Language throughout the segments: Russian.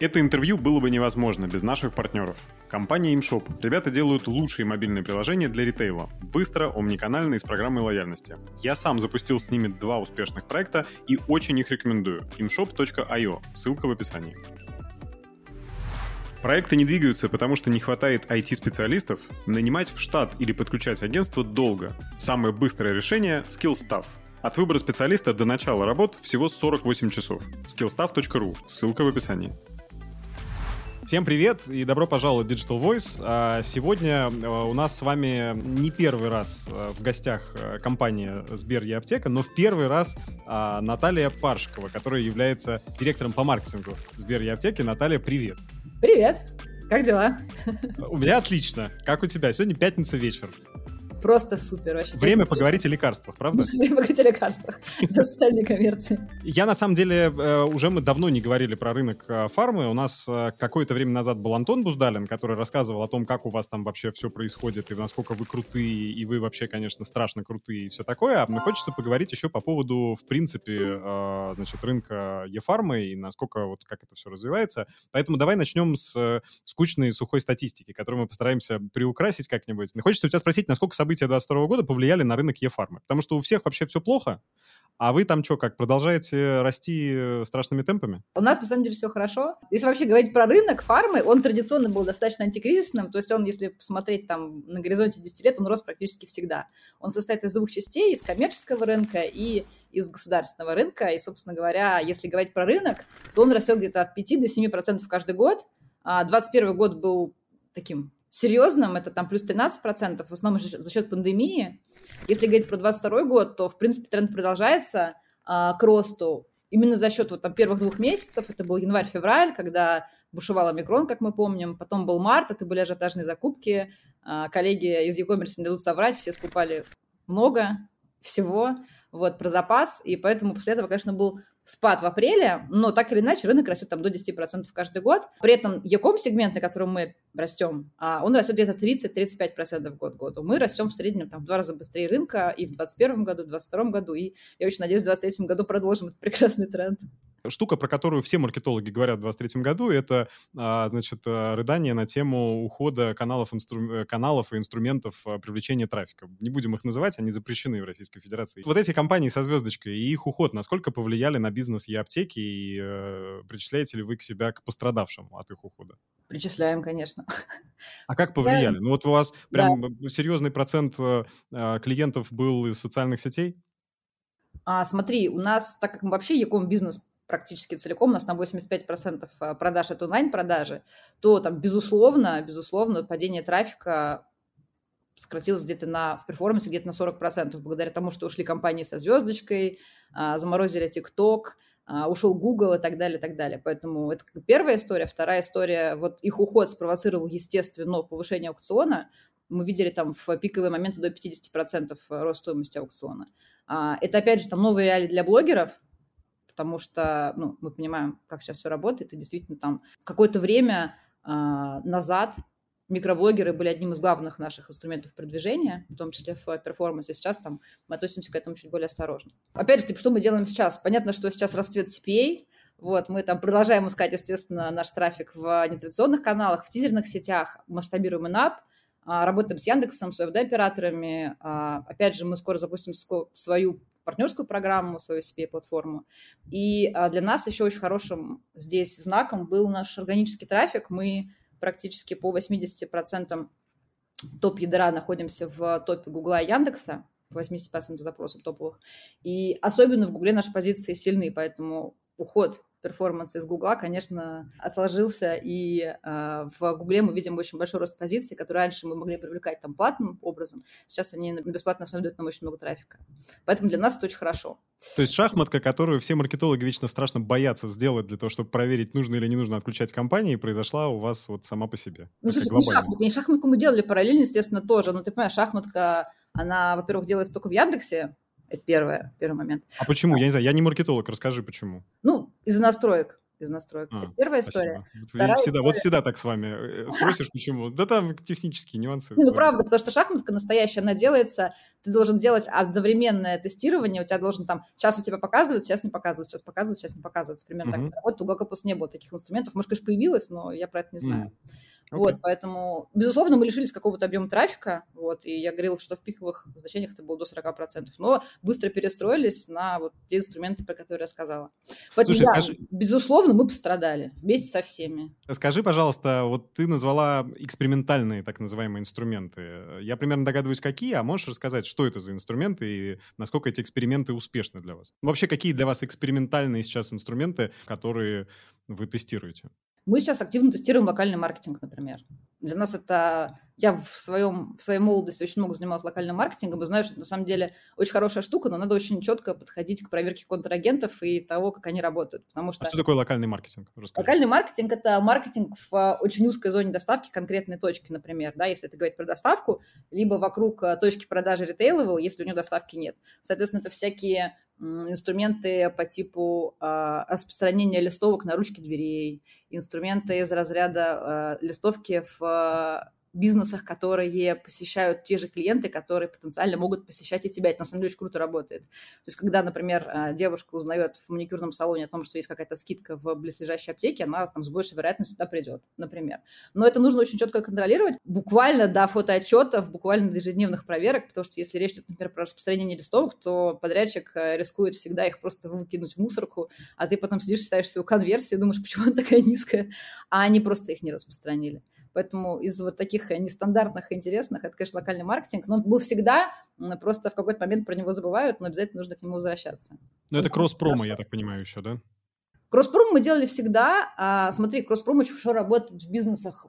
Это интервью было бы невозможно без наших партнеров. Компания ImShop. Ребята делают лучшие мобильные приложения для ритейла. Быстро, омниканально и с программой лояльности. Я сам запустил с ними два успешных проекта и очень их рекомендую. imshop.io. Ссылка в описании. Проекты не двигаются, потому что не хватает IT-специалистов. Нанимать в штат или подключать агентство долго. Самое быстрое решение — SkillStaff. От выбора специалиста до начала работ всего 48 часов. skillstaff.ru. Ссылка в описании. Всем привет и добро пожаловать в Digital Voice. А, сегодня а, у нас с вами не первый раз а, в гостях компания Сбер и Аптека, но в первый раз Наталья Паршкова, которая является директором по маркетингу Сбер и Аптеки. Наталья, привет. Привет. Как дела? У меня отлично. Как у тебя? Сегодня пятница вечер. Просто супер вообще. Время поговорить о лекарствах, правда? Время поговорить о лекарствах, социальной коммерции. Я, на самом деле, э, уже мы давно не говорили про рынок э, фармы. У нас э, какое-то время назад был Антон Буздалин, который рассказывал о том, как у вас там вообще все происходит, и насколько вы крутые, и вы вообще, конечно, страшно крутые, и все такое. А мне хочется поговорить еще по поводу, в принципе, значит, рынка e-фармы, и насколько вот как это все развивается. Поэтому давай начнем с скучной сухой статистики, которую мы постараемся приукрасить как-нибудь. Мне хочется у тебя спросить, насколько события 22 года повлияли на рынок e-фармы? Потому что у всех вообще все плохо, а вы там что, как, продолжаете расти э, страшными темпами? У нас, на самом деле, все хорошо. Если вообще говорить про рынок фармы, он традиционно был достаточно антикризисным, то есть он, если посмотреть там на горизонте 10 лет, он рос практически всегда. Он состоит из двух частей, из коммерческого рынка и из государственного рынка. И, собственно говоря, если говорить про рынок, то он растет где-то от 5 до 7% каждый год. 2021 а год был таким серьезным, это там плюс 13%, в основном за счет пандемии. Если говорить про 22 год, то, в принципе, тренд продолжается а, к росту именно за счет вот там первых двух месяцев, это был январь-февраль, когда бушевал омикрон, как мы помним, потом был март, это были ажиотажные закупки, а, коллеги из e-commerce не дадут соврать, все скупали много всего, вот, про запас, и поэтому после этого, конечно, был спад в апреле, но так или иначе рынок растет там до 10% каждый год. При этом Яком сегмент, на котором мы растем, а, он растет где-то 30-35% год году. Мы растем в среднем там, в два раза быстрее рынка и в 2021 году, в 2022 году, и я очень надеюсь, в 2023 году продолжим этот прекрасный тренд штука, про которую все маркетологи говорят в 2023 году, это, а, значит, э, рыдание на тему ухода каналов, инстру... Э, каналов и инструментов а, привлечения трафика. Не будем их называть, они запрещены в Российской Федерации. Вот эти компании со звездочкой и их уход, насколько повлияли на бизнес и аптеки, и э, причисляете ли вы к себя к пострадавшим от их ухода? Причисляем, конечно. А как повлияли? Да. Ну вот у вас прям да. серьезный процент э, а, клиентов был из социальных сетей? А, смотри, у нас, так как мы вообще Яком бизнес практически целиком, у нас на 85% э, продаж это онлайн-продажи, то там, безусловно, безусловно, падение трафика сократилось где-то на, в перформансе где-то на 40%, благодаря тому, что ушли компании со звездочкой, а, заморозили TikTok, а, ушел Google и так далее, и так далее. Поэтому это первая история. Вторая история, вот их уход спровоцировал, естественно, повышение аукциона. Мы видели там в пиковые моменты до 50% рост стоимости аукциона. А, это, опять же, там новые реалии для блогеров, потому что, ну, мы понимаем, как сейчас все работает, и действительно там какое-то время э, назад микроблогеры были одним из главных наших инструментов продвижения, в том числе в перформансе. Сейчас там мы относимся к этому чуть более осторожно. Опять же, типа, что мы делаем сейчас? Понятно, что сейчас расцвет CPA, вот, мы там продолжаем искать, естественно, наш трафик в нетрадиционных каналах, в тизерных сетях, масштабируем инап, а, работаем с Яндексом, с OFD-операторами. А, опять же, мы скоро запустим свою партнерскую программу, свою CPA-платформу. И а, для нас еще очень хорошим здесь знаком был наш органический трафик. Мы практически по 80% топ-ядра находимся в топе Гугла и Яндекса, 80% запросов топовых. И особенно в Гугле наши позиции сильны, поэтому уход перформанс из Гугла, конечно, отложился, и э, в Гугле мы видим очень большой рост позиций, которые раньше мы могли привлекать там платным образом, сейчас они на бесплатной основе дают нам очень много трафика. Поэтому для нас это очень хорошо. То есть шахматка, которую все маркетологи вечно страшно боятся сделать для того, чтобы проверить, нужно или не нужно отключать компании, произошла у вас вот сама по себе. Ну, слушай, не шахматка, не шахматку мы делали параллельно, естественно, тоже, но ты понимаешь, шахматка, она, во-первых, делается только в Яндексе, это первое, первый момент. А почему? Я не знаю, я не маркетолог, расскажи, почему. Ну, из-за настроек. из настроек. А, Это первая спасибо. история. Вот, всегда, история... вот всегда так с вами. Э, спросишь, почему? Да там технические нюансы. Ну, правда, потому что шахматка настоящая, она делается, ты должен делать одновременное тестирование, у тебя должен там, сейчас у тебя показывается, сейчас не показывается, сейчас показывается, сейчас не показывается. Примерно так работает. У Google не было таких инструментов. Может, конечно, появилось, но я про это не знаю. Okay. Вот, поэтому, безусловно, мы лишились какого-то объема трафика, вот, и я говорила, что в пиковых значениях это было до 40%, но быстро перестроились на вот те инструменты, про которые я сказала. Поэтому, Слушай, да, скажи... безусловно, мы пострадали вместе со всеми. Скажи, пожалуйста, вот ты назвала экспериментальные так называемые инструменты. Я примерно догадываюсь, какие, а можешь рассказать, что это за инструменты и насколько эти эксперименты успешны для вас? Вообще, какие для вас экспериментальные сейчас инструменты, которые вы тестируете? Мы сейчас активно тестируем локальный маркетинг, например. Для нас это... Я в, своем, в своей молодости очень много занималась локальным маркетингом и знаю, что это на самом деле очень хорошая штука, но надо очень четко подходить к проверке контрагентов и того, как они работают. Потому что... А что такое локальный маркетинг? Расскажи. Локальный маркетинг – это маркетинг в а, очень узкой зоне доставки конкретной точки, например, да, если это говорить про доставку, либо вокруг а, точки продажи ритейлового, если у него доставки нет. Соответственно, это всякие инструменты по типу э, распространения листовок на ручке дверей, инструменты из разряда э, листовки в бизнесах, которые посещают те же клиенты, которые потенциально могут посещать и тебя. Это на самом деле очень круто работает. То есть, когда, например, а, девушка узнает в маникюрном салоне о том, что есть какая-то скидка в близлежащей аптеке, она там с большей вероятностью туда придет, например. Но это нужно очень четко контролировать, буквально до фотоотчетов, буквально до ежедневных проверок, потому что если речь идет, например, про распространение листовок, то подрядчик э, рискует всегда их просто выкинуть в мусорку, а ты потом сидишь, ставишь свою конверсию, думаешь, почему она такая низкая, а они просто их не распространили. Поэтому из вот таких нестандартных и интересных, это, конечно, локальный маркетинг, но он был всегда, просто в какой-то момент про него забывают, но обязательно нужно к нему возвращаться. Ну, это кросс-промо, я так понимаю, еще, да? Кросс-промо мы делали всегда. А, смотри, кросс-промо очень хорошо работает в бизнесах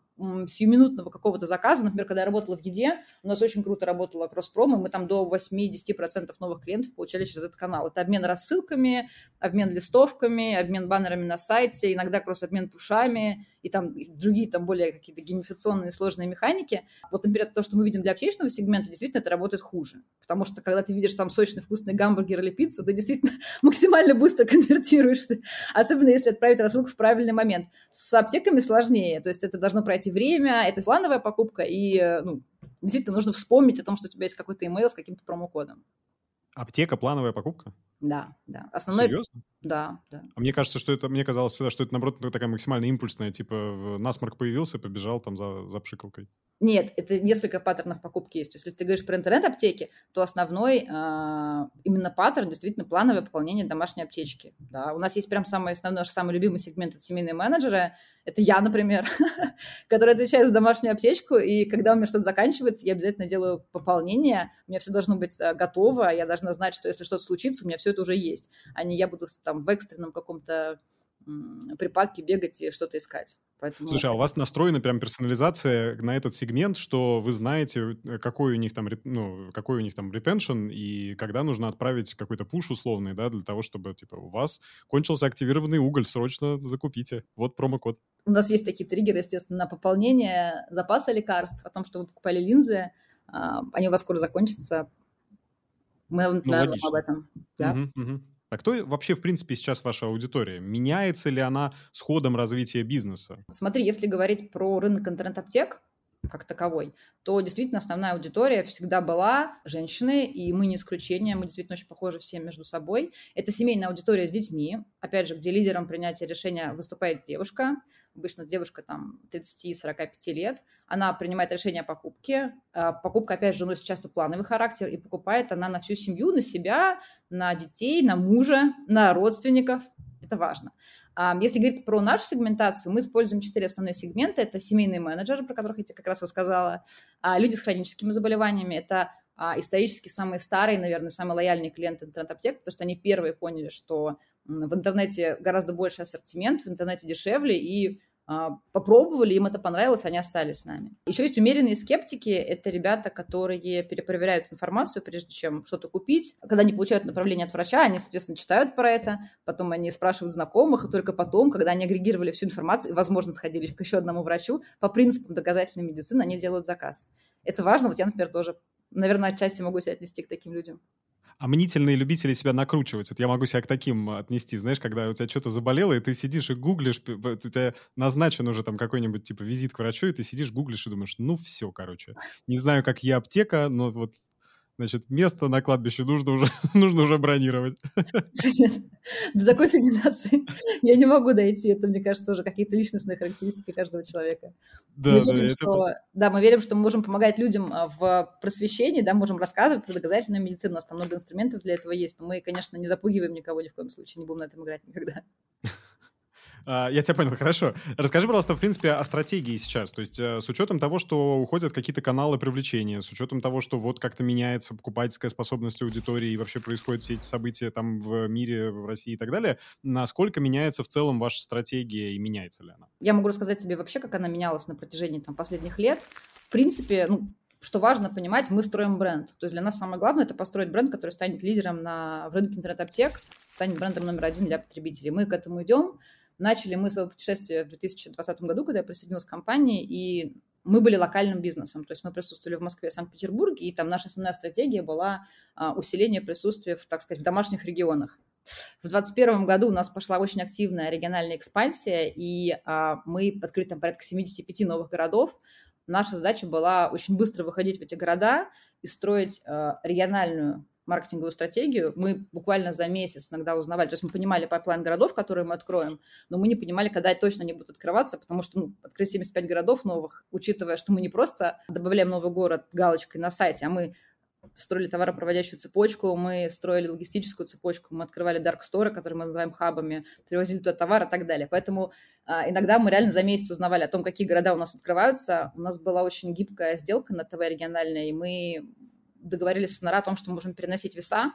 сиюминутного какого-то заказа. Например, когда я работала в еде, у нас очень круто работала кросс-промо. Мы там до 8-10% новых клиентов получали через этот канал. Это обмен рассылками, обмен листовками, обмен баннерами на сайте, иногда кросс-обмен пушами и там и другие там более какие-то геймификационные сложные механики. Вот, например, то, что мы видим для аптечного сегмента, действительно это работает хуже. Потому что когда ты видишь там сочный вкусный гамбургер или пиццу, ты действительно максимально быстро конвертируешься. Особенно если отправить рассылку в правильный момент. С аптеками сложнее. То есть это должно пройти время, это плановая покупка, и э, ну, действительно нужно вспомнить о том, что у тебя есть какой-то email с каким-то промокодом. Аптека плановая покупка? Да, да. Основной... Серьезно? Да, да. А мне кажется, что это, мне казалось всегда, что это, наоборот, такая максимально импульсная, типа, насморк появился, побежал там за, за пшикалкой. Нет, это несколько паттернов покупки есть. Если ты говоришь про интернет-аптеки, то основной э, именно паттерн действительно плановое пополнение домашней аптечки. Да. У нас есть прям самый основной, наш самый любимый сегмент – это семейные менеджеры. Это я, например, который отвечает за домашнюю аптечку, и когда у меня что-то заканчивается, я обязательно делаю пополнение, у меня все должно быть э, готово, я должна знать, что если что-то случится, у меня все это уже есть, а не я буду там в экстренном каком-то припадке бегать и что-то искать. Поэтому... Слушай, а у вас настроена прям персонализация на этот сегмент, что вы знаете, э, какой у них там, ну, какой у них там ретеншн и когда нужно отправить какой-то пуш условный, да, для того, чтобы, типа, у вас кончился активированный уголь, срочно закупите. Вот промокод. У нас есть такие триггеры, естественно, на пополнение запаса лекарств, о том, что вы покупали линзы, а, они у вас скоро закончатся. Мы ну, об этом. Да? Угу, угу. А кто вообще, в принципе, сейчас ваша аудитория? Меняется ли она с ходом развития бизнеса? Смотри, если говорить про рынок интернет-аптек, как таковой, то действительно основная аудитория всегда была женщины, и мы не исключение, мы действительно очень похожи все между собой. Это семейная аудитория с детьми, опять же, где лидером принятия решения выступает девушка, обычно девушка там 30-45 лет, она принимает решение о покупке, а покупка, опять же, носит часто плановый характер, и покупает она на всю семью, на себя, на детей, на мужа, на родственников, это важно. Если говорить про нашу сегментацию, мы используем четыре основные сегмента. Это семейные менеджеры, про которых я тебе как раз рассказала, а, люди с хроническими заболеваниями, это а, исторически самые старые, наверное, самые лояльные клиенты интернет-аптек, потому что они первые поняли, что в интернете гораздо больше ассортимент, в интернете дешевле, и попробовали, им это понравилось, они остались с нами. Еще есть умеренные скептики, это ребята, которые перепроверяют информацию, прежде чем что-то купить. Когда они получают направление от врача, они, соответственно, читают про это, потом они спрашивают знакомых, и только потом, когда они агрегировали всю информацию и, возможно, сходили к еще одному врачу, по принципам доказательной медицины они делают заказ. Это важно, вот я, например, тоже, наверное, отчасти могу себя отнести к таким людям. А мнительные любители себя накручивать. Вот я могу себя к таким отнести, знаешь, когда у тебя что-то заболело, и ты сидишь и гуглишь, у тебя назначен уже там какой-нибудь типа визит к врачу, и ты сидишь, гуглишь и думаешь, ну все, короче. Не знаю, как я аптека, но вот Значит, место на кладбище нужно уже, нужно уже бронировать. Нет, до такой сегментации я не могу дойти. Это, мне кажется, уже какие-то личностные характеристики каждого человека. Да, мы верим, да, что, это... да, мы верим, что мы можем помогать людям а, в просвещении, да, можем рассказывать про доказательную медицину. У нас там много инструментов для этого есть, но мы, конечно, не запугиваем никого ни в коем случае, не будем на этом играть никогда. А, я тебя понял, хорошо. Расскажи, пожалуйста, в принципе, о стратегии сейчас. То есть э, с учетом того, что уходят какие-то каналы привлечения, с учетом того, что вот как-то меняется покупательская способность аудитории и вообще происходят все эти события там в мире, в России и так далее, насколько меняется в целом ваша стратегия и меняется ли она? Я могу рассказать тебе вообще, как она менялась на протяжении там, последних лет. В принципе, ну, что важно понимать, мы строим бренд. То есть для нас самое главное – это построить бренд, который станет лидером на, в рынке интернет-аптек, станет брендом номер один для потребителей. Мы к этому идем. Начали мы свое путешествие в 2020 году, когда я присоединилась к компании, и мы были локальным бизнесом, то есть мы присутствовали в Москве, Санкт-Петербурге, и там наша основная стратегия была а, усиление присутствия, в, так сказать, в домашних регионах. В 2021 году у нас пошла очень активная региональная экспансия, и а, мы открыли там порядка 75 новых городов. Наша задача была очень быстро выходить в эти города и строить а, региональную маркетинговую стратегию, мы буквально за месяц иногда узнавали, то есть мы понимали pipeline городов, которые мы откроем, но мы не понимали, когда точно они будут открываться, потому что ну, открыть 75 городов новых, учитывая, что мы не просто добавляем новый город галочкой на сайте, а мы строили товаропроводящую цепочку, мы строили логистическую цепочку, мы открывали дарк сторы, которые мы называем хабами, привозили туда товар и так далее. Поэтому а, иногда мы реально за месяц узнавали о том, какие города у нас открываются. У нас была очень гибкая сделка на ТВ региональная, и мы договорились с НАРА о том, что мы можем переносить веса,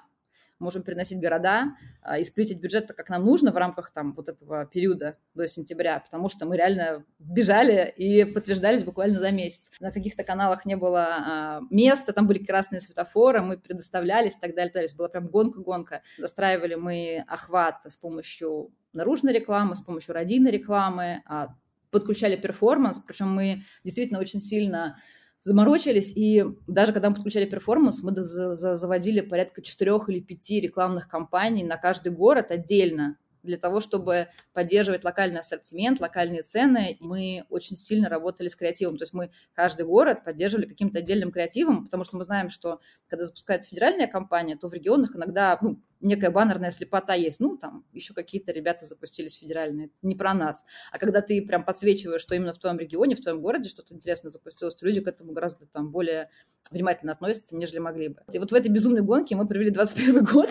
можем переносить города а, и сплитить бюджет так, как нам нужно в рамках там вот этого периода до сентября, потому что мы реально бежали и подтверждались буквально за месяц. На каких-то каналах не было а, места, там были красные светофоры, мы предоставлялись и так далее. То есть была прям гонка-гонка. Достраивали мы охват с помощью наружной рекламы, с помощью радийной рекламы, а, подключали перформанс, причем мы действительно очень сильно заморочились, и даже когда мы подключали перформанс, мы заводили порядка четырех или пяти рекламных кампаний на каждый город отдельно, для того, чтобы поддерживать локальный ассортимент, локальные цены, мы очень сильно работали с креативом. То есть мы каждый город поддерживали каким-то отдельным креативом, потому что мы знаем, что когда запускается федеральная компания, то в регионах иногда ну, некая баннерная слепота есть. Ну, там еще какие-то ребята запустились федеральные. Это не про нас. А когда ты прям подсвечиваешь, что именно в твоем регионе, в твоем городе что-то интересное запустилось, то люди к этому гораздо там более внимательно относятся, нежели могли бы. И вот в этой безумной гонке мы провели 21 год,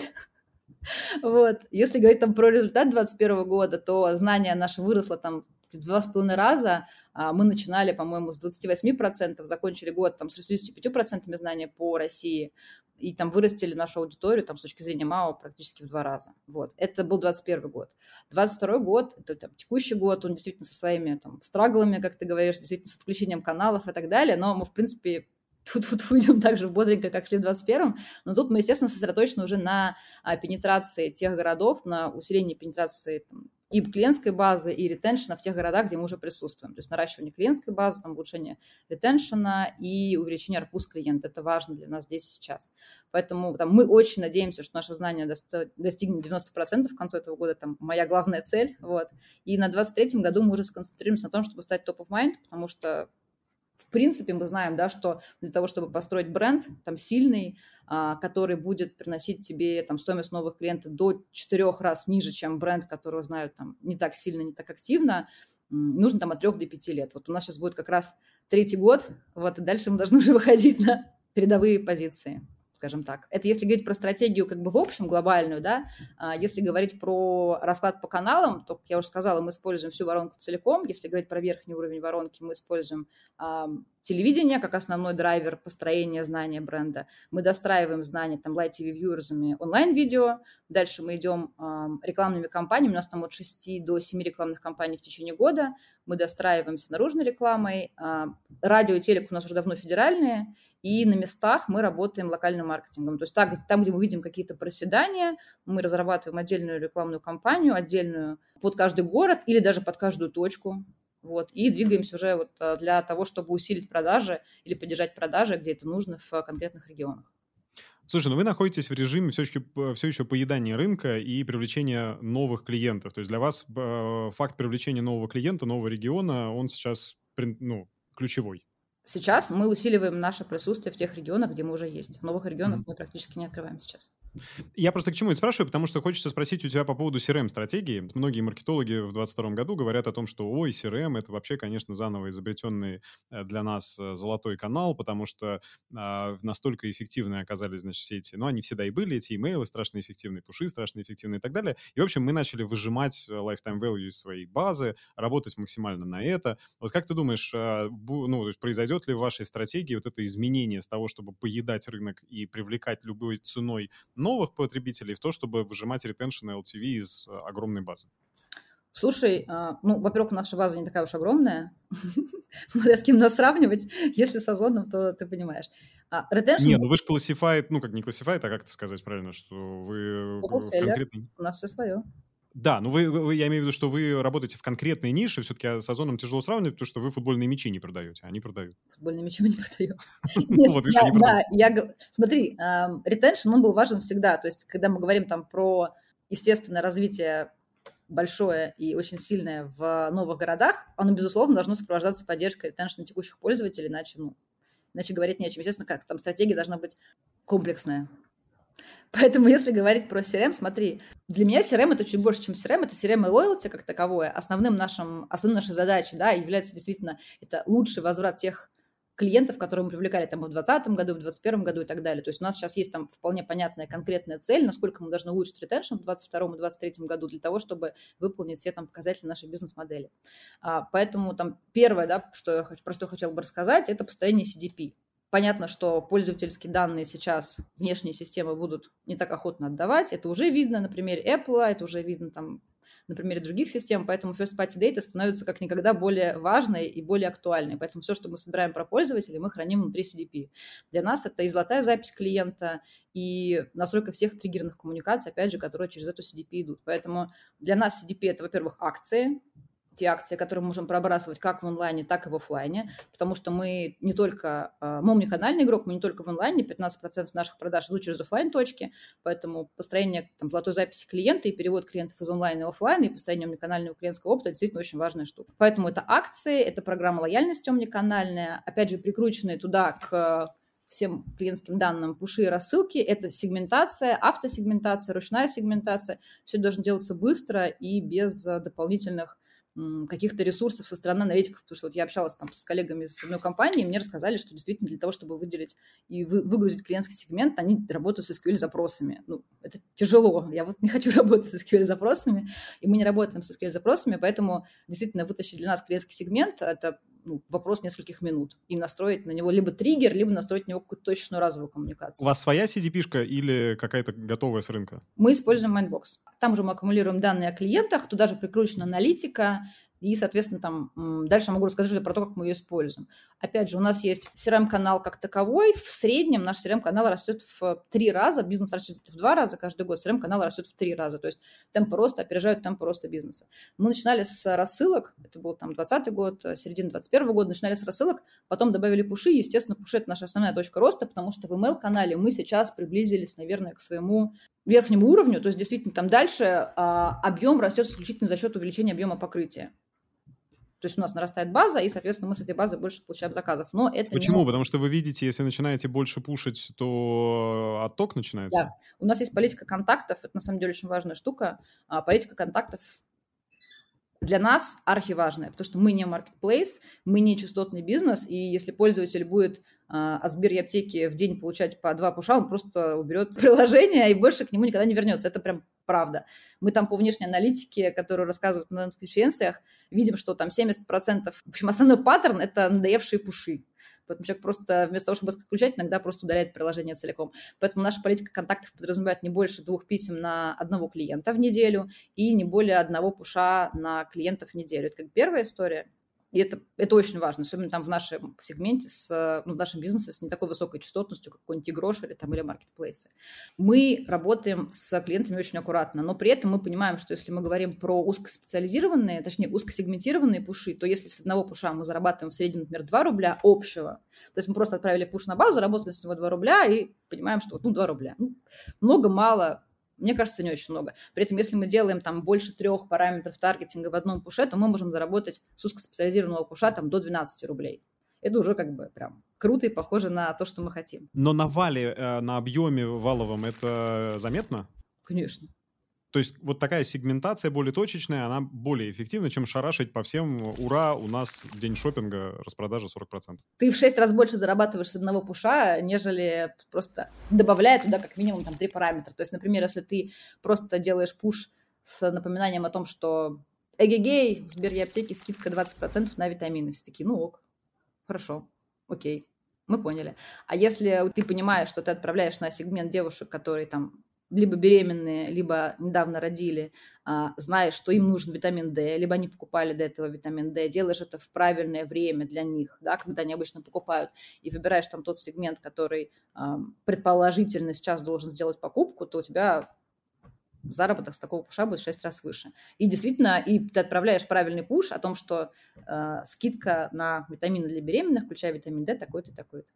вот. Если говорить там про результат 2021 года, то знание наше выросло там в два с половиной раза. А мы начинали, по-моему, с 28%, закончили год там с 65% знания по России, и там вырастили нашу аудиторию там с точки зрения МАО практически в два раза. Вот. Это был 21 год. 22 год, это там, текущий год, он действительно со своими там страглами, как ты говоришь, действительно с отключением каналов и так далее, но мы, в принципе, тут вот уйдем так же бодренько, как шли в 21-м, но тут мы, естественно, сосредоточены уже на а, пенетрации тех городов, на усилении пенетрации там, и клиентской базы, и ретеншена в тех городах, где мы уже присутствуем. То есть наращивание клиентской базы, там, улучшение ретеншена и увеличение арпуз клиента. Это важно для нас здесь и сейчас. Поэтому там, мы очень надеемся, что наше знание достигнет 90% к концу этого года. Там моя главная цель. Вот. И на 23 году мы уже сконцентрируемся на том, чтобы стать топ of mind, потому что принципе, мы знаем, да, что для того, чтобы построить бренд там сильный, а, который будет приносить тебе там стоимость новых клиентов до четырех раз ниже, чем бренд, которого знают там не так сильно, не так активно, нужно там от трех до пяти лет. Вот у нас сейчас будет как раз третий год, вот, и дальше мы должны уже выходить на передовые позиции скажем так. Это если говорить про стратегию как бы в общем, глобальную, да, а если говорить про расклад по каналам, то, как я уже сказала, мы используем всю воронку целиком. Если говорить про верхний уровень воронки, мы используем а, телевидение как основной драйвер построения знания бренда. Мы достраиваем знания там Light TV вьюерзами онлайн-видео. Дальше мы идем а, рекламными кампаниями. У нас там от 6 до 7 рекламных кампаний в течение года. Мы достраиваемся наружной рекламой. А, радио и телек у нас уже давно федеральные. И на местах мы работаем локальным маркетингом. То есть так, там, где мы видим какие-то проседания, мы разрабатываем отдельную рекламную кампанию, отдельную под каждый город или даже под каждую точку. Вот, и двигаемся уже вот а, для того, чтобы усилить продажи или поддержать продажи, где это нужно в конкретных регионах. Слушай, ну вы находитесь в режиме все еще, все еще поедания рынка и привлечения новых клиентов. То есть для вас э, факт привлечения нового клиента, нового региона, он сейчас ну, ключевой. Сейчас мы усиливаем наше присутствие в тех регионах, где мы уже есть. В новых регионах mm-hmm. мы практически не открываем сейчас. Я просто к чему это спрашиваю, потому что хочется спросить у тебя по поводу CRM-стратегии. Многие маркетологи в 2022 году говорят о том, что ой, CRM — это вообще, конечно, заново изобретенный э, для нас э, золотой канал, потому что а, настолько эффективны оказались, значит, все эти... Ну, они всегда и были, эти имейлы страшно эффективные, пуши страшно эффективные и так далее. И, в общем, мы начали выжимать э, lifetime value из своей базы, работать максимально на это. Вот как ты думаешь, а, ну, произойдет ли в вашей стратегии вот это изменение с того, чтобы поедать рынок и привлекать любой ценой новых потребителей в то, чтобы выжимать ретеншн и LTV из э, огромной базы? Слушай, а, ну, во-первых, наша база не такая уж огромная, смотря с кем нас сравнивать, если с Озоном, то ты понимаешь. А, retention... Не, ну вы же классифайт, ну как не классифайт, а как это сказать правильно, что вы... Конкретный... У нас все свое. Да, ну вы, вы, я имею в виду, что вы работаете в конкретной нише, все-таки с Озоном тяжело сравнивать, потому что вы футбольные мячи не продаете, а они продают. Футбольные мячи мы не продаем. Вот, Да, я смотри, ретеншн, он был важен всегда, то есть когда мы говорим там про естественное развитие большое и очень сильное в новых городах, оно, безусловно, должно сопровождаться поддержкой ретеншна текущих пользователей, иначе, ну, иначе говорить не о чем. Естественно, как там стратегия должна быть комплексная. Поэтому, если говорить про CRM, смотри, для меня CRM это чуть больше, чем CRM, это CRM и loyalty как таковое. Основным нашим, основной нашей задачей, да, является действительно это лучший возврат тех клиентов, которые мы привлекали там в 2020 году, в 2021 году и так далее. То есть у нас сейчас есть там вполне понятная конкретная цель, насколько мы должны улучшить ретеншн в 2022 и 2023 году для того, чтобы выполнить все там показатели нашей бизнес-модели. А, поэтому там первое, да, что я, про что я хотела бы рассказать, это построение CDP. Понятно, что пользовательские данные сейчас внешние системы будут не так охотно отдавать. Это уже видно на примере Apple, это уже видно там на примере других систем, поэтому First Party Data становится как никогда более важной и более актуальной. Поэтому все, что мы собираем про пользователей, мы храним внутри CDP. Для нас это и золотая запись клиента, и настройка всех триггерных коммуникаций, опять же, которые через эту CDP идут. Поэтому для нас CDP – это, во-первых, акции, те акции, которые мы можем пробрасывать как в онлайне, так и в офлайне, потому что мы не только, а, мы умниканальный игрок, мы не только в онлайне, 15% наших продаж идут через офлайн точки, поэтому построение там, золотой записи клиента и перевод клиентов из онлайна в офлайн и построение умниканального клиентского опыта действительно очень важная штука. Поэтому это акции, это программа лояльности умниканальная, опять же, прикрученные туда к всем клиентским данным пуши и рассылки, это сегментация, автосегментация, ручная сегментация. Все должно делаться быстро и без дополнительных каких-то ресурсов со стороны аналитиков, потому что вот я общалась там с коллегами из одной компании, мне рассказали, что действительно для того, чтобы выделить и вы, выгрузить клиентский сегмент, они работают с SQL-запросами. Ну, это тяжело. Я вот не хочу работать с SQL-запросами, и мы не работаем с SQL-запросами, поэтому действительно вытащить для нас клиентский сегмент – это ну, вопрос нескольких минут. И настроить на него либо триггер, либо настроить на него какую-то точную разовую коммуникацию. У вас своя CDP-шка или какая-то готовая с рынка? Мы используем Mindbox. Там уже мы аккумулируем данные о клиентах, туда же прикручена аналитика, и, соответственно, там дальше могу рассказать про то, как мы ее используем. Опять же, у нас есть CRM-канал как таковой. В среднем наш CRM-канал растет в три раза, бизнес растет в два раза каждый год, CRM-канал растет в три раза. То есть темпы роста опережают темпы роста бизнеса. Мы начинали с рассылок, это был там 20 год, середина 21 года, начинали с рассылок, потом добавили пуши. Естественно, пуши – это наша основная точка роста, потому что в email-канале мы сейчас приблизились, наверное, к своему верхнему уровню, то есть действительно там дальше а, объем растет исключительно за счет увеличения объема покрытия. То есть у нас нарастает база, и, соответственно, мы с этой базы больше получаем заказов. Но это Почему? Не... Потому что вы видите, если начинаете больше пушить, то отток начинается? Да. У нас есть политика контактов, это на самом деле очень важная штука. А, политика контактов для нас архиважная, потому что мы не marketplace, мы не частотный бизнес, и если пользователь будет а, от Сбер и аптеки в день получать по два пуша, он просто уберет приложение и больше к нему никогда не вернется. Это прям правда. Мы там по внешней аналитике, которую рассказывают на конференциях, видим, что там 70%, в общем, основной паттерн – это надоевшие пуши. Поэтому человек просто вместо того, чтобы отключать, иногда просто удаляет приложение целиком. Поэтому наша политика контактов подразумевает не больше двух писем на одного клиента в неделю и не более одного пуша на клиентов в неделю. Это как первая история. И это, это очень важно, особенно там в нашем сегменте, с, ну, в нашем бизнесе с не такой высокой частотностью, как какой-нибудь Игрош или, там, или маркетплейсы. Мы работаем с клиентами очень аккуратно, но при этом мы понимаем, что если мы говорим про узкоспециализированные, точнее, узкосегментированные пуши, то если с одного пуша мы зарабатываем в среднем, например, 2 рубля общего, то есть мы просто отправили пуш на базу, заработали с него 2 рубля и понимаем, что ну, 2 рубля. Ну, много, мало, мне кажется, не очень много. При этом, если мы делаем там больше трех параметров таргетинга в одном пуше, то мы можем заработать с узкоспециализированного пуша там до 12 рублей. Это уже как бы прям круто и похоже на то, что мы хотим. Но на вале, э, на объеме валовом это заметно? Конечно. То есть вот такая сегментация более точечная, она более эффективна, чем шарашить по всем «Ура, у нас день шопинга, распродажа 40%». Ты в 6 раз больше зарабатываешь с одного пуша, нежели просто добавляя туда как минимум там три параметра. То есть, например, если ты просто делаешь пуш с напоминанием о том, что эгегей, в Сбер и аптеке скидка 20% на витамины. Все такие, ну ок, хорошо, окей, мы поняли. А если ты понимаешь, что ты отправляешь на сегмент девушек, которые там либо беременные, либо недавно родили, а, зная, что им нужен витамин D, либо они покупали до этого витамин D, делаешь это в правильное время для них, да, когда они обычно покупают, и выбираешь там тот сегмент, который а, предположительно сейчас должен сделать покупку, то у тебя заработок с такого пуша будет в 6 раз выше. И действительно, и ты отправляешь правильный пуш о том, что э, скидка на витамины для беременных, включая витамин D, такой-то такой-то.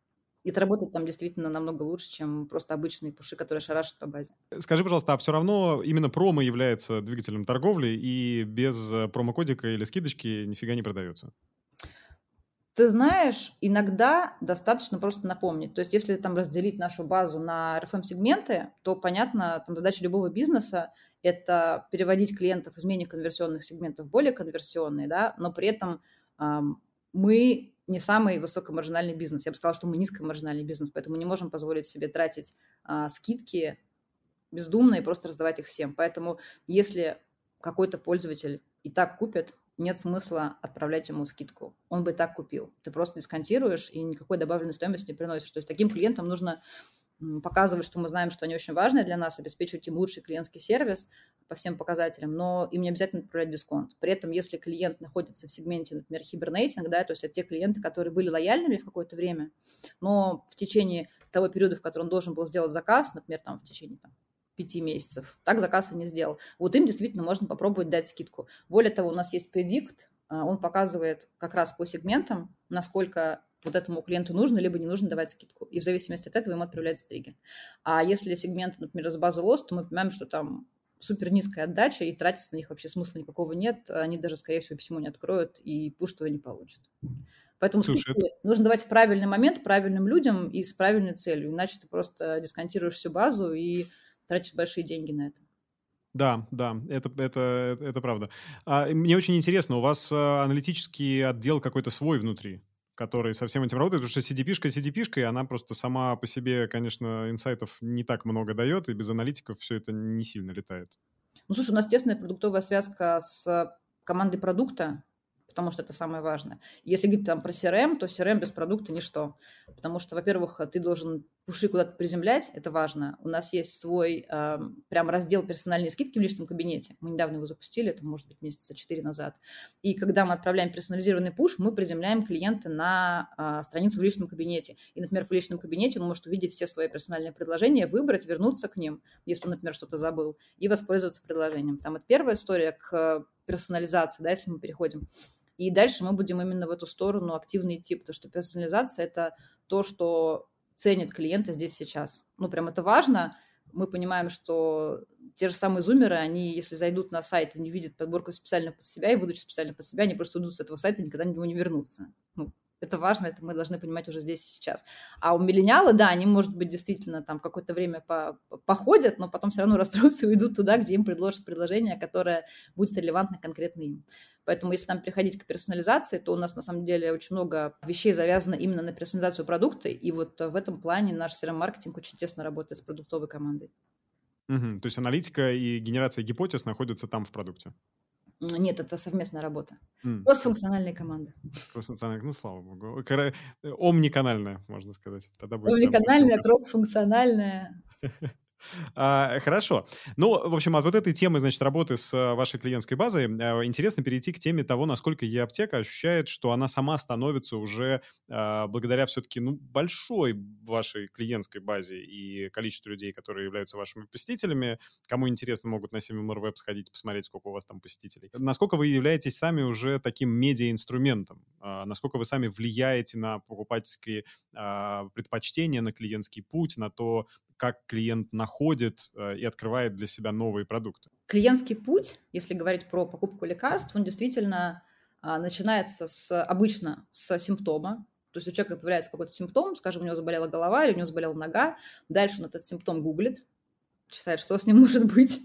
Это работает там действительно намного лучше, чем просто обычные пуши, которые шарашат по базе. Скажи, пожалуйста, а все равно именно промо является двигателем торговли и без э, промокодика или скидочки нифига не продается? Ты знаешь, иногда достаточно просто напомнить. То есть, если там разделить нашу базу на RFM-сегменты, то, понятно, там задача любого бизнеса – это переводить клиентов из менее конверсионных сегментов в более конверсионные, да, но при этом эм, мы не самый высокомаржинальный бизнес. Я бы сказала, что мы низкомаржинальный бизнес, поэтому не можем позволить себе тратить а, скидки бездумно и просто раздавать их всем. Поэтому если какой-то пользователь и так купит, нет смысла отправлять ему скидку. Он бы и так купил. Ты просто дисконтируешь и никакой добавленной стоимости не приносишь. То есть таким клиентам нужно показывать, что мы знаем, что они очень важны для нас, обеспечивать им лучший клиентский сервис по всем показателям, но им не обязательно отправлять дисконт. При этом, если клиент находится в сегменте, например, хибернейтинг, да, то есть это те клиенты, которые были лояльными в какое-то время, но в течение того периода, в который он должен был сделать заказ, например, там в течение там, пяти месяцев, так заказ и не сделал. Вот им действительно можно попробовать дать скидку. Более того, у нас есть предикт, а, он показывает как раз по сегментам, насколько вот этому клиенту нужно, либо не нужно давать скидку. И в зависимости от этого ему отправляется триггер. А если сегмент, например, с базы лост, то мы понимаем, что там супер низкая отдача, и тратиться на них вообще смысла никакого нет. Они даже, скорее всего, письмо не откроют, и пуш твой не получат. Поэтому Слушай, это... нужно давать в правильный момент правильным людям и с правильной целью. Иначе ты просто дисконтируешь всю базу и тратишь большие деньги на это. Да, да, это, это, это правда. А, мне очень интересно, у вас а, аналитический отдел какой-то свой внутри? Который со всем этим работает, потому что CDP-шка CDP-шкой, она просто сама по себе, конечно, инсайтов не так много дает, и без аналитиков все это не сильно летает. Ну, слушай, у нас тесная продуктовая связка с командой продукта, потому что это самое важное. Если говорить там про CRM, то CRM без продукта ничто, потому что, во-первых, ты должен пуши куда-то приземлять, это важно. У нас есть свой э, прям раздел персональные скидки в личном кабинете. Мы недавно его запустили, это может быть месяца четыре назад. И когда мы отправляем персонализированный пуш, мы приземляем клиента на э, страницу в личном кабинете. И, например, в личном кабинете он может увидеть все свои персональные предложения, выбрать, вернуться к ним, если он, например, что-то забыл, и воспользоваться предложением. Там это первая история к персонализации, да, если мы переходим. И дальше мы будем именно в эту сторону активно идти, потому что персонализация – это то, что ценят клиенты здесь сейчас. Ну, прям это важно. Мы понимаем, что те же самые зумеры, они, если зайдут на сайт и не видят подборку специально под себя и выдачу специально под себя, они просто уйдут с этого сайта и никогда не вернутся. Ну, это важно, это мы должны понимать уже здесь и сейчас. А у миллениалы, да, они, может быть, действительно там какое-то время по походят, но потом все равно расстроятся и уйдут туда, где им предложат предложение, которое будет релевантно конкретно им. Поэтому если там переходить к персонализации, то у нас на самом деле очень много вещей завязано именно на персонализацию продукта, и вот в этом плане наш CRM-маркетинг очень тесно работает с продуктовой командой. Угу, то есть аналитика и генерация гипотез находятся там в продукте? Нет, это совместная работа. Mm. Кроссфункциональная команда. Кроссфункциональная, ну, слава богу. Кора... Омниканальная, можно сказать. Тогда будет Омниканальная, кроссфункциональная. А, хорошо. Ну, в общем, от вот этой темы, значит, работы с э, вашей клиентской базой, а, интересно перейти к теме того, насколько e-аптека ощущает, что она сама становится уже а, благодаря все-таки, ну, большой вашей клиентской базе и количеству людей, которые являются вашими посетителями. Кому интересно, могут на CMMR Web сходить, посмотреть, сколько у вас там посетителей. Насколько вы являетесь сами уже таким медиа-инструментом? Насколько вы сами влияете на покупательские предпочтения, на клиентский путь, на то, как клиент находит э, и открывает для себя новые продукты? Клиентский путь, если говорить про покупку лекарств, он действительно а, начинается с, обычно с симптома. То есть у человека появляется какой-то симптом, скажем, у него заболела голова или у него заболела нога, дальше он этот симптом гуглит, читает, что с ним может быть,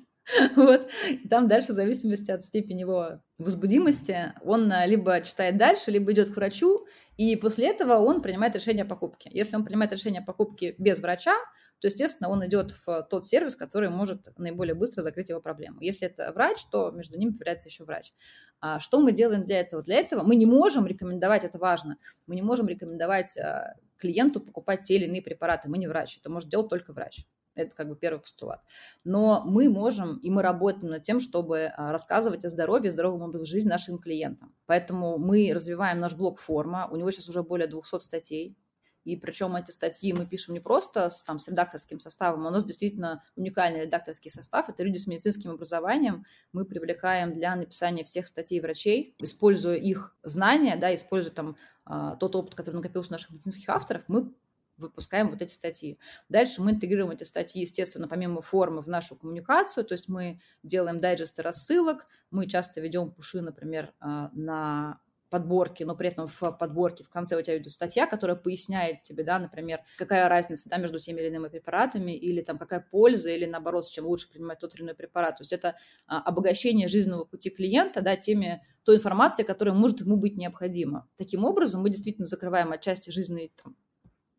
вот. И там дальше, в зависимости от степени его возбудимости, он а, либо читает дальше, либо идет к врачу, и после этого он принимает решение о покупке. Если он принимает решение о покупке без врача, то, естественно, он идет в тот сервис, который может наиболее быстро закрыть его проблему. Если это врач, то между ними появляется еще врач. А что мы делаем для этого? Для этого мы не можем рекомендовать, это важно, мы не можем рекомендовать а, клиенту покупать те или иные препараты. Мы не врач, это может делать только врач. Это как бы первый постулат. Но мы можем, и мы работаем над тем, чтобы а, рассказывать о здоровье, здоровом образе жизни нашим клиентам. Поэтому мы развиваем наш блог «Форма». У него сейчас уже более 200 статей. И причем эти статьи мы пишем не просто с, там, с редакторским составом, а у нас действительно уникальный редакторский состав. Это люди с медицинским образованием. Мы привлекаем для написания всех статей врачей, используя их знания, да, используя там а, тот опыт, который накопился у наших медицинских авторов, мы выпускаем вот эти статьи. Дальше мы интегрируем эти статьи, естественно, помимо формы в нашу коммуникацию, то есть мы делаем дайджесты рассылок, мы часто ведем пуши, например, а, на подборки, но при этом в подборке в конце у тебя идет статья, которая поясняет тебе, да, например, какая разница да, между теми или иными препаратами, или там какая польза, или наоборот, с чем лучше принимать тот или иной препарат. То есть это а, обогащение жизненного пути клиента, да, теми, той информацией, которая может ему быть необходима. Таким образом, мы действительно закрываем отчасти жизненный там,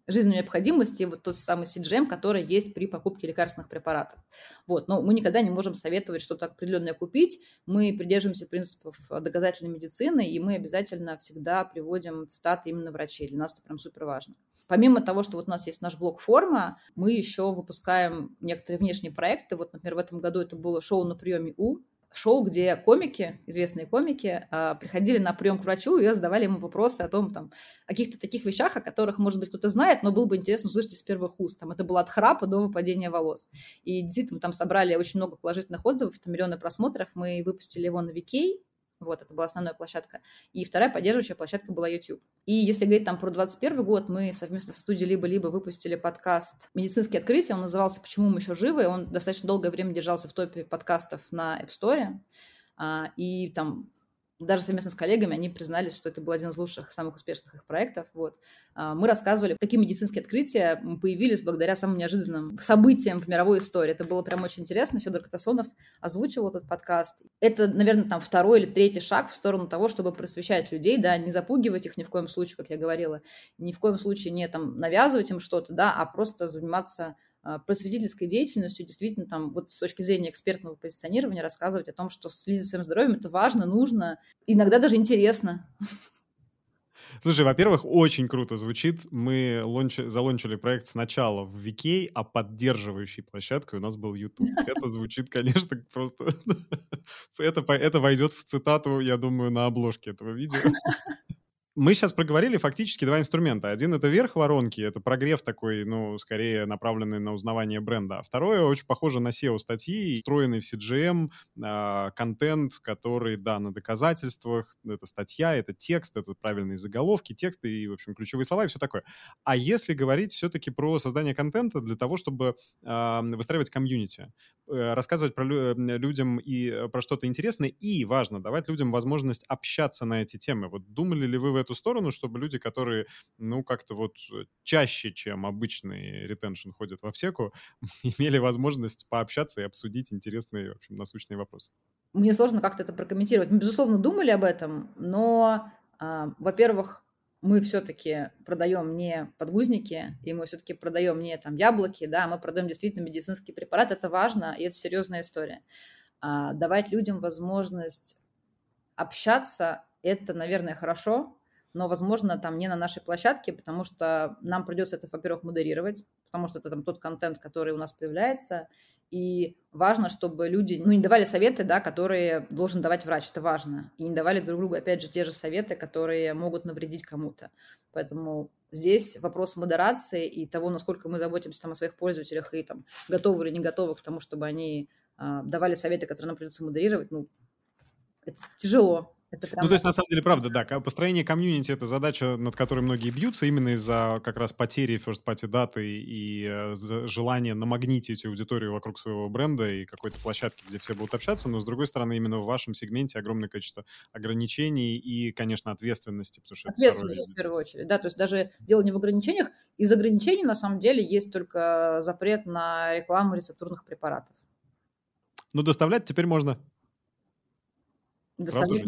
жизненной необходимости, вот тот самый CGM, который есть при покупке лекарственных препаратов. Вот. Но мы никогда не можем советовать что-то определенное купить. Мы придерживаемся принципов доказательной медицины, и мы обязательно всегда приводим цитаты именно врачей. Для нас это прям супер важно. Помимо того, что вот у нас есть наш блог «Форма», мы еще выпускаем некоторые внешние проекты. Вот, например, в этом году это было шоу на приеме У, шоу, где комики, известные комики, а, приходили на прием к врачу и задавали ему вопросы о том, там, о каких-то таких вещах, о которых, может быть, кто-то знает, но было бы интересно услышать из первых уст. Там, это было от храпа до выпадения волос. И действительно, там собрали очень много положительных отзывов, там миллионы просмотров. Мы выпустили его на Викей, вот, это была основная площадка. И вторая поддерживающая площадка была YouTube. И если говорить там про 2021 год, мы совместно со студией «Либо-либо» выпустили подкаст «Медицинские открытия». Он назывался «Почему мы еще живы?». Он достаточно долгое время держался в топе подкастов на App Store. А, и там даже совместно с коллегами они признались, что это был один из лучших, самых успешных их проектов. Вот. А, мы рассказывали, какие медицинские открытия появились благодаря самым неожиданным событиям в мировой истории. Это было прям очень интересно. Федор Катасонов озвучивал этот подкаст. Это, наверное, там второй или третий шаг в сторону того, чтобы просвещать людей, да, не запугивать их ни в коем случае, как я говорила, ни в коем случае не там навязывать им что-то, да, а просто заниматься просветительской деятельностью, действительно, там, вот с точки зрения экспертного позиционирования рассказывать о том, что следить за своим здоровьем – это важно, нужно, иногда даже интересно. Слушай, во-первых, очень круто звучит. Мы лонч... залончили проект сначала в VK, а поддерживающей площадкой у нас был YouTube. Это звучит, конечно, просто... это, это войдет в цитату, я думаю, на обложке этого видео. Мы сейчас проговорили фактически два инструмента. Один — это верх воронки, это прогрев такой, ну, скорее направленный на узнавание бренда. А второе очень похоже на SEO-статьи, встроенный в CGM, э, контент, который, да, на доказательствах, это статья, это текст, это правильные заголовки, тексты и, в общем, ключевые слова и все такое. А если говорить все-таки про создание контента для того, чтобы э, выстраивать комьюнити, э, рассказывать про лю- людям и э, про что-то интересное, и, важно, давать людям возможность общаться на эти темы. Вот думали ли вы в эту сторону, чтобы люди, которые, ну, как-то вот э, чаще, чем обычный ретеншн ходят в аптеку, имели возможность пообщаться и обсудить интересные, в общем, насущные вопросы. Мне сложно как-то это прокомментировать. Мы, безусловно, думали об этом, но, а, во-первых, мы все-таки продаем не подгузники, и мы все-таки продаем не там яблоки, да, мы продаем действительно медицинский препарат, это важно, и это серьезная история. А, давать людям возможность общаться, это, наверное, хорошо, но, возможно, там не на нашей площадке, потому что нам придется это, во-первых, модерировать, потому что это там тот контент, который у нас появляется, и важно, чтобы люди, ну, не давали советы, да, которые должен давать врач, это важно, и не давали друг другу, опять же, те же советы, которые могут навредить кому-то. Поэтому здесь вопрос модерации и того, насколько мы заботимся там о своих пользователях и там готовы или не готовы к тому, чтобы они э, давали советы, которые нам придется модерировать, ну, это тяжело, это прям... Ну, то есть, на самом деле, правда, да, построение комьюнити — это задача, над которой многие бьются именно из-за как раз потери first-party даты и э, желания намагнитить аудиторию вокруг своего бренда и какой-то площадки, где все будут общаться, но, с другой стороны, именно в вашем сегменте огромное количество ограничений и, конечно, ответственности. Потому что Ответственность, в первую очередь, да, то есть даже дело не в ограничениях, из ограничений, на самом деле, есть только запрет на рекламу рецептурных препаратов. Ну, доставлять теперь можно. Доставлять,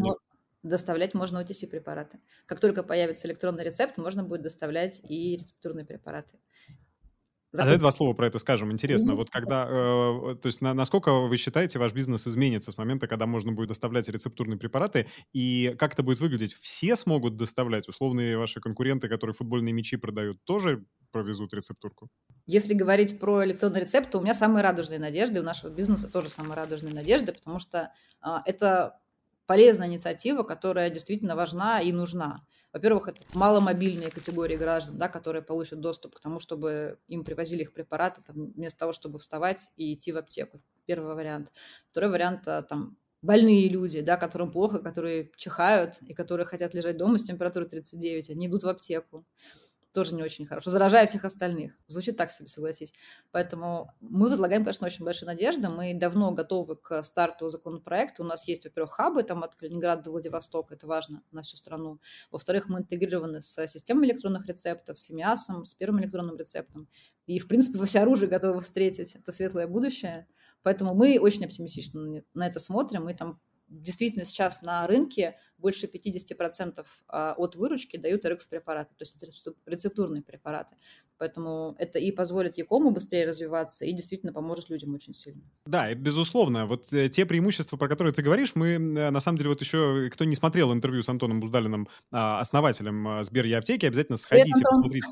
доставлять можно OTC-препараты. Как только появится электронный рецепт, можно будет доставлять и рецептурные препараты. А давай два слова про это скажем. Интересно, вот когда, э, то есть на, насколько вы считаете, ваш бизнес изменится с момента, когда можно будет доставлять рецептурные препараты, и как это будет выглядеть? Все смогут доставлять? Условные ваши конкуренты, которые футбольные мячи продают, тоже провезут рецептурку? Если говорить про электронный рецепт, то у меня самые радужные надежды, у нашего бизнеса тоже самые радужные надежды, потому что э, это полезная инициатива, которая действительно важна и нужна. Во-первых, это маломобильные категории граждан, да, которые получат доступ к тому, чтобы им привозили их препараты, там, вместо того, чтобы вставать и идти в аптеку. Первый вариант. Второй вариант, а, там, больные люди, да, которым плохо, которые чихают и которые хотят лежать дома с температурой 39, они идут в аптеку тоже не очень хорошо, заражая всех остальных. Звучит так себе, согласись. Поэтому мы возлагаем, конечно, очень большие надежды. Мы давно готовы к старту законопроекта. У нас есть, во-первых, хабы там от Калининграда до Владивостока, это важно на всю страну. Во-вторых, мы интегрированы с системой электронных рецептов, с ИМИАСом, с первым электронным рецептом. И, в принципе, во всеоружии готовы встретить это светлое будущее. Поэтому мы очень оптимистично на это смотрим. Мы там действительно сейчас на рынке больше 50% а, от выручки дают RX-препараты, то есть это рецептурные препараты. Поэтому это и позволит Якому быстрее развиваться, и действительно поможет людям очень сильно. Да, безусловно. Вот э, те преимущества, про которые ты говоришь, мы, э, на самом деле, вот еще, кто не смотрел интервью с Антоном Буздалиным, а, основателем а, Сбер и аптеки, обязательно сходите, Привет, посмотрите.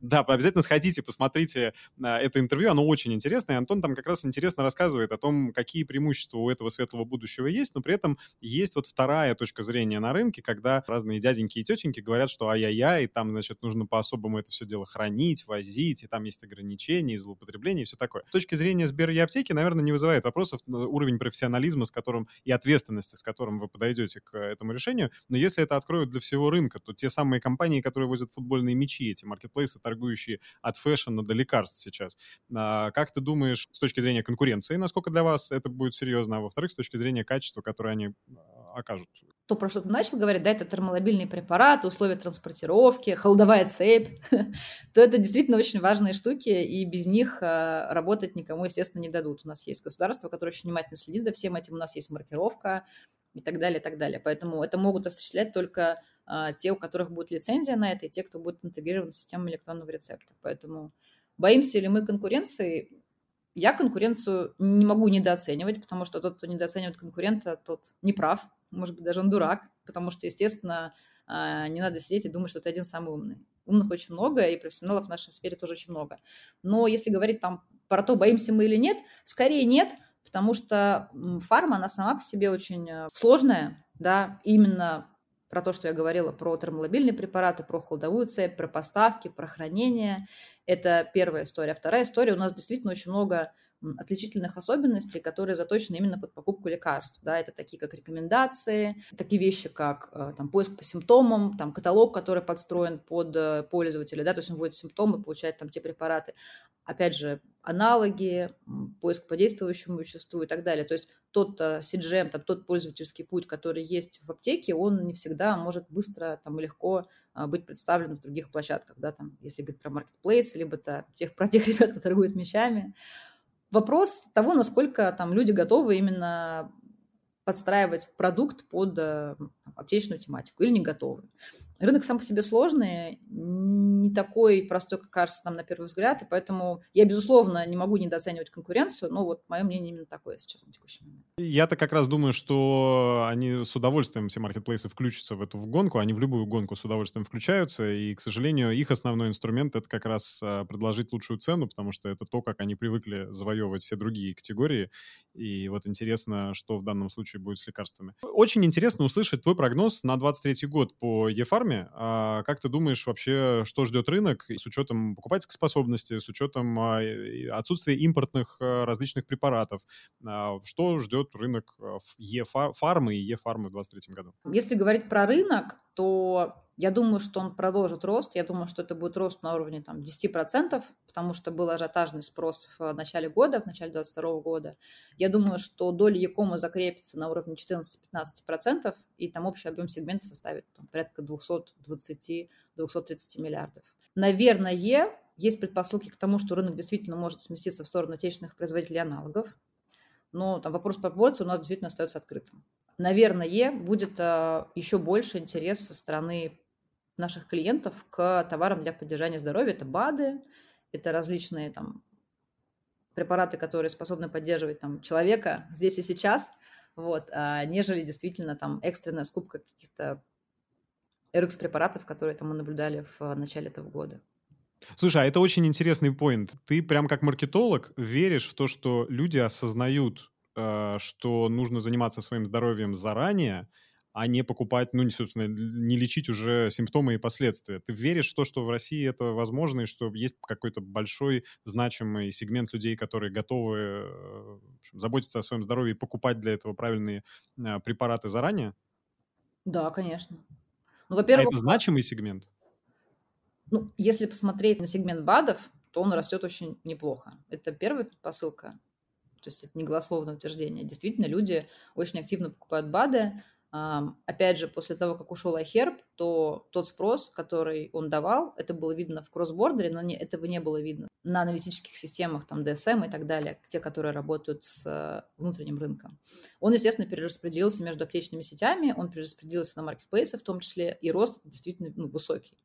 Да, обязательно сходите, посмотрите это интервью, оно очень интересное. Антон там как раз интересно рассказывает о том, какие преимущества у этого светлого будущего есть, но при этом есть вот вторая точка зрения на рынке, когда разные дяденьки и тетеньки говорят, что ай-яй-яй, там, значит, нужно по-особому это все дело хранить, возить, и там есть ограничения, злоупотребления и все такое. С точки зрения Сбер и аптеки, наверное, не вызывает вопросов уровень профессионализма, с которым и ответственности, с которым вы подойдете к этому решению. Но если это откроют для всего рынка, то те самые компании, которые возят футбольные мячи, эти маркетплейсы, торгующие от фэшна до лекарств сейчас, а, как ты думаешь с точки зрения конкуренции, насколько для вас это будет серьезно, а во-вторых, с точки зрения качества, которое они а, окажут? То, про что ты начал говорить, да, это термолобильные препараты, условия транспортировки, холодовая цепь, то это действительно очень важные штуки, и без них а, работать никому, естественно, не дадут. У нас есть государство, которое очень внимательно следит за всем этим, у нас есть маркировка и так далее, и так далее. Поэтому это могут осуществлять только а, те, у которых будет лицензия на это, и те, кто будет интегрирован в систему электронного рецепта. Поэтому боимся ли мы конкуренции? Я конкуренцию не могу недооценивать, потому что тот, кто недооценивает конкурента, тот не прав, может быть, даже он дурак, потому что, естественно, а, не надо сидеть и думать, что ты один самый умный. Умных очень много, и профессионалов в нашей сфере тоже очень много. Но если говорить там про то, боимся мы или нет, скорее нет, потому что фарма, она сама по себе очень э, сложная, да, именно про то, что я говорила, про термолобильные препараты, про холодовую цепь, про поставки, про хранение. Это первая история. Вторая история, у нас действительно очень много отличительных особенностей, которые заточены именно под покупку лекарств. Да, это такие как рекомендации, такие вещи, как э, там, поиск по симптомам, там, каталог, который подстроен под э, пользователя, да, то есть он вводит симптомы, получает там те препараты. Опять же, аналоги, поиск по действующему веществу и так далее. То есть тот CGM, там, тот пользовательский путь, который есть в аптеке, он не всегда может быстро там, легко быть представлен в других площадках, да, там, если говорить про маркетплейс, либо -то тех, про тех ребят, которые торгуют вещами. Вопрос того, насколько там люди готовы именно подстраивать продукт под э, аптечную тематику или не готовы. Рынок сам по себе сложный, не такой простой, как кажется там на первый взгляд, и поэтому я, безусловно, не могу недооценивать конкуренцию, но вот мое мнение именно такое сейчас на текущий момент. Я-то как раз думаю, что они с удовольствием, все маркетплейсы, включатся в эту гонку, они в любую гонку с удовольствием включаются, и, к сожалению, их основной инструмент — это как раз а, предложить лучшую цену, потому что это то, как они привыкли завоевывать все другие категории, и вот интересно, что в данном случае будет с лекарствами. Очень интересно услышать твой прогноз на 23 год по e-фарме. А как ты думаешь вообще, что ждет рынок с учетом покупательской способности, с учетом а, отсутствия импортных а, различных препаратов? Что ждет рынок e-фармы и e-фармы в 2023 году? Если говорить про рынок, то я думаю, что он продолжит рост. Я думаю, что это будет рост на уровне там, 10%, потому что был ажиотажный спрос в начале года, в начале 2022 года. Я думаю, что доля Якома закрепится на уровне 14-15%, и там общий объем сегмента составит там, порядка 220-230 миллиардов. Наверное, есть предпосылки к тому, что рынок действительно может сместиться в сторону отечественных производителей аналогов, но там вопрос пропорции у нас действительно остается открытым. Наверное, будет а, еще больше интерес со стороны наших клиентов к товарам для поддержания здоровья. Это БАДы, это различные там препараты, которые способны поддерживать там человека здесь и сейчас, вот, а, нежели действительно там экстренная скупка каких-то RX-препаратов, которые там мы наблюдали в начале этого года. Слушай, а это очень интересный поинт. Ты прям как маркетолог веришь в то, что люди осознают, э, что нужно заниматься своим здоровьем заранее, а не покупать, ну, собственно, не лечить уже симптомы и последствия. Ты веришь в то, что в России это возможно, и что есть какой-то большой значимый сегмент людей, которые готовы э, общем, заботиться о своем здоровье и покупать для этого правильные э, препараты заранее? Да, конечно. Ну, во-первых, а это значимый сегмент? Ну, если посмотреть на сегмент БАДов, то он растет очень неплохо. Это первая предпосылка. То есть это не голословное утверждение. Действительно, люди очень активно покупают БАДы, Опять же, после того, как ушел iHerb, то тот спрос, который он давал, это было видно в кроссбордере, но не, этого не было видно на аналитических системах, там, DSM и так далее, те, которые работают с внутренним рынком. Он, естественно, перераспределился между аптечными сетями, он перераспределился на маркетплейсы в том числе, и рост действительно ну, высокий.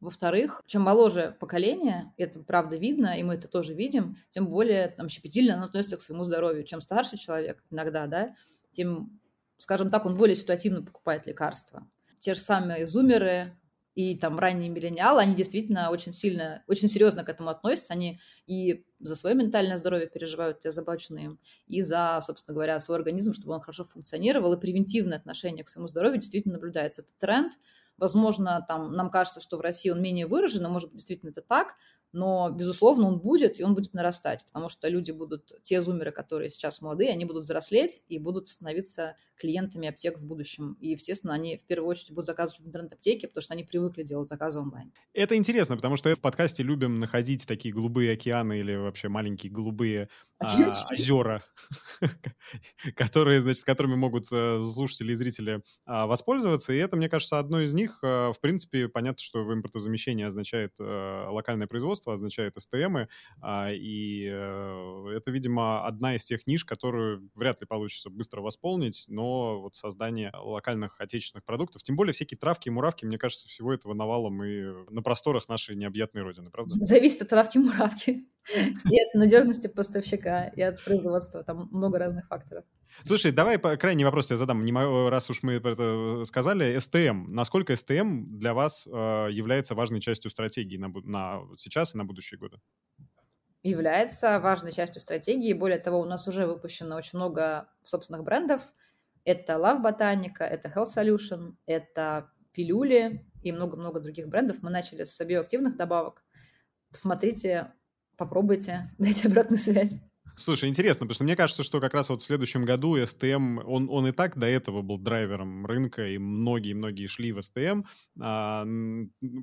Во-вторых, чем моложе поколение, это правда видно, и мы это тоже видим, тем более там, щепетильно оно относится к своему здоровью. Чем старше человек иногда, да, тем скажем так, он более ситуативно покупает лекарства. Те же самые зумеры и там ранние миллениалы, они действительно очень сильно, очень серьезно к этому относятся. Они и за свое ментальное здоровье переживают, я озабочены им, и за, собственно говоря, свой организм, чтобы он хорошо функционировал, и превентивное отношение к своему здоровью действительно наблюдается. Это тренд. Возможно, там нам кажется, что в России он менее выражен, но, может быть, действительно это так, но, безусловно, он будет, и он будет нарастать, потому что люди будут, те зумеры, которые сейчас молодые, они будут взрослеть и будут становиться клиентами аптек в будущем. И, естественно, они в первую очередь будут заказывать в интернет-аптеке, потому что они привыкли делать заказы онлайн. Это интересно, потому что в подкасте любим находить такие голубые океаны или вообще маленькие голубые а, озера, которые, значит, которыми могут э, слушатели и зрители а, воспользоваться. И это, мне кажется, одно из них. А, в принципе, понятно, что в импортозамещении означает а, локальное производство, означает СТМы. А, и а, это, видимо, одна из тех ниш, которую вряд ли получится быстро восполнить, но вот создание локальных отечественных продуктов, тем более всякие травки и муравки, мне кажется, всего этого навалом и на просторах нашей необъятной родины, правда? Зависит от травки и муравки. И от надежности поставщика, и от производства. Там много разных факторов. Слушай, давай крайний вопрос я задам. Не, раз уж мы это сказали, СТМ. Насколько СТМ для вас э, является важной частью стратегии на, на сейчас и на будущие годы? Является важной частью стратегии. Более того, у нас уже выпущено очень много собственных брендов. Это Love Botanica, это Health Solution, это пилюли и много-много других брендов. Мы начали с биоактивных добавок. Посмотрите, попробуйте, дайте обратную связь. Слушай, интересно, потому что мне кажется, что как раз вот в следующем году STM, он, он и так до этого был драйвером рынка, и многие-многие шли в STM. А,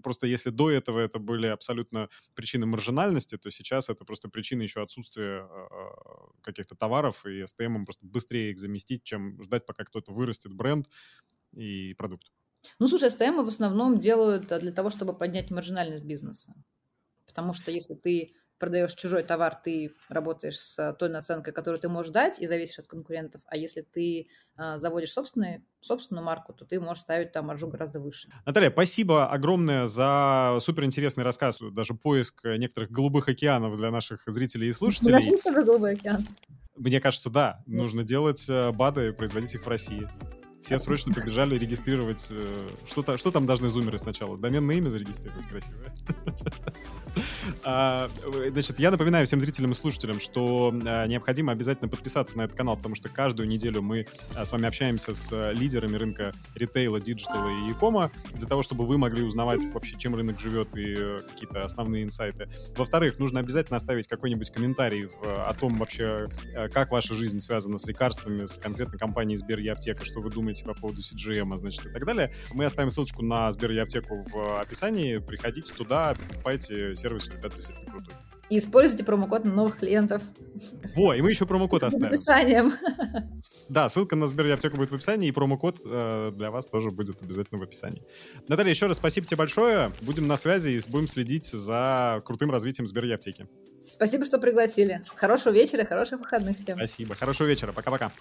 просто если до этого это были абсолютно причины маржинальности, то сейчас это просто причина еще отсутствия а, каких-то товаров, и STM просто быстрее их заместить, чем ждать, пока кто-то вырастет бренд и продукт. Ну, слушай, STM в основном делают для того, чтобы поднять маржинальность бизнеса. Потому что если ты продаешь чужой товар, ты работаешь с той наценкой, которую ты можешь дать, и зависишь от конкурентов. А если ты э, заводишь собственный, собственную марку, то ты можешь ставить там маржу гораздо выше. Наталья, спасибо огромное за суперинтересный рассказ, даже поиск некоторых голубых океанов для наших зрителей и слушателей. У нас есть голубой океан? Мне кажется, да. Нужно делать э, БАДы и производить их в России. Все срочно побежали регистрировать. Э, что, что там должны зумеры сначала? Доменное имя зарегистрировать красивое. А, значит, я напоминаю всем зрителям и слушателям, что а, необходимо обязательно подписаться на этот канал, потому что каждую неделю мы с вами общаемся с лидерами рынка ритейла, digital а и e-com а для того, чтобы вы могли узнавать вообще, чем рынок живет и э, какие-то основные инсайты. Во-вторых, нужно обязательно оставить какой-нибудь комментарий о том вообще, э, как ваша жизнь связана с лекарствами, с конкретной компанией Сбер и Аптека, что вы думаете по поводу CGM, значит, и так далее. Мы оставим ссылочку на Сбер и Аптеку в описании. Приходите туда, покупайте сервис, ребят, действительно крутой. И используйте промокод на новых клиентов. Во, и мы еще промокод оставим. описанием. Да, ссылка на Сбер Аптеку будет в описании, и промокод э, для вас тоже будет обязательно в описании. Наталья, еще раз спасибо тебе большое. Будем на связи и будем следить за крутым развитием Сбер Аптеки. Спасибо, что пригласили. Хорошего вечера, хороших выходных всем. Спасибо. Хорошего вечера. Пока-пока.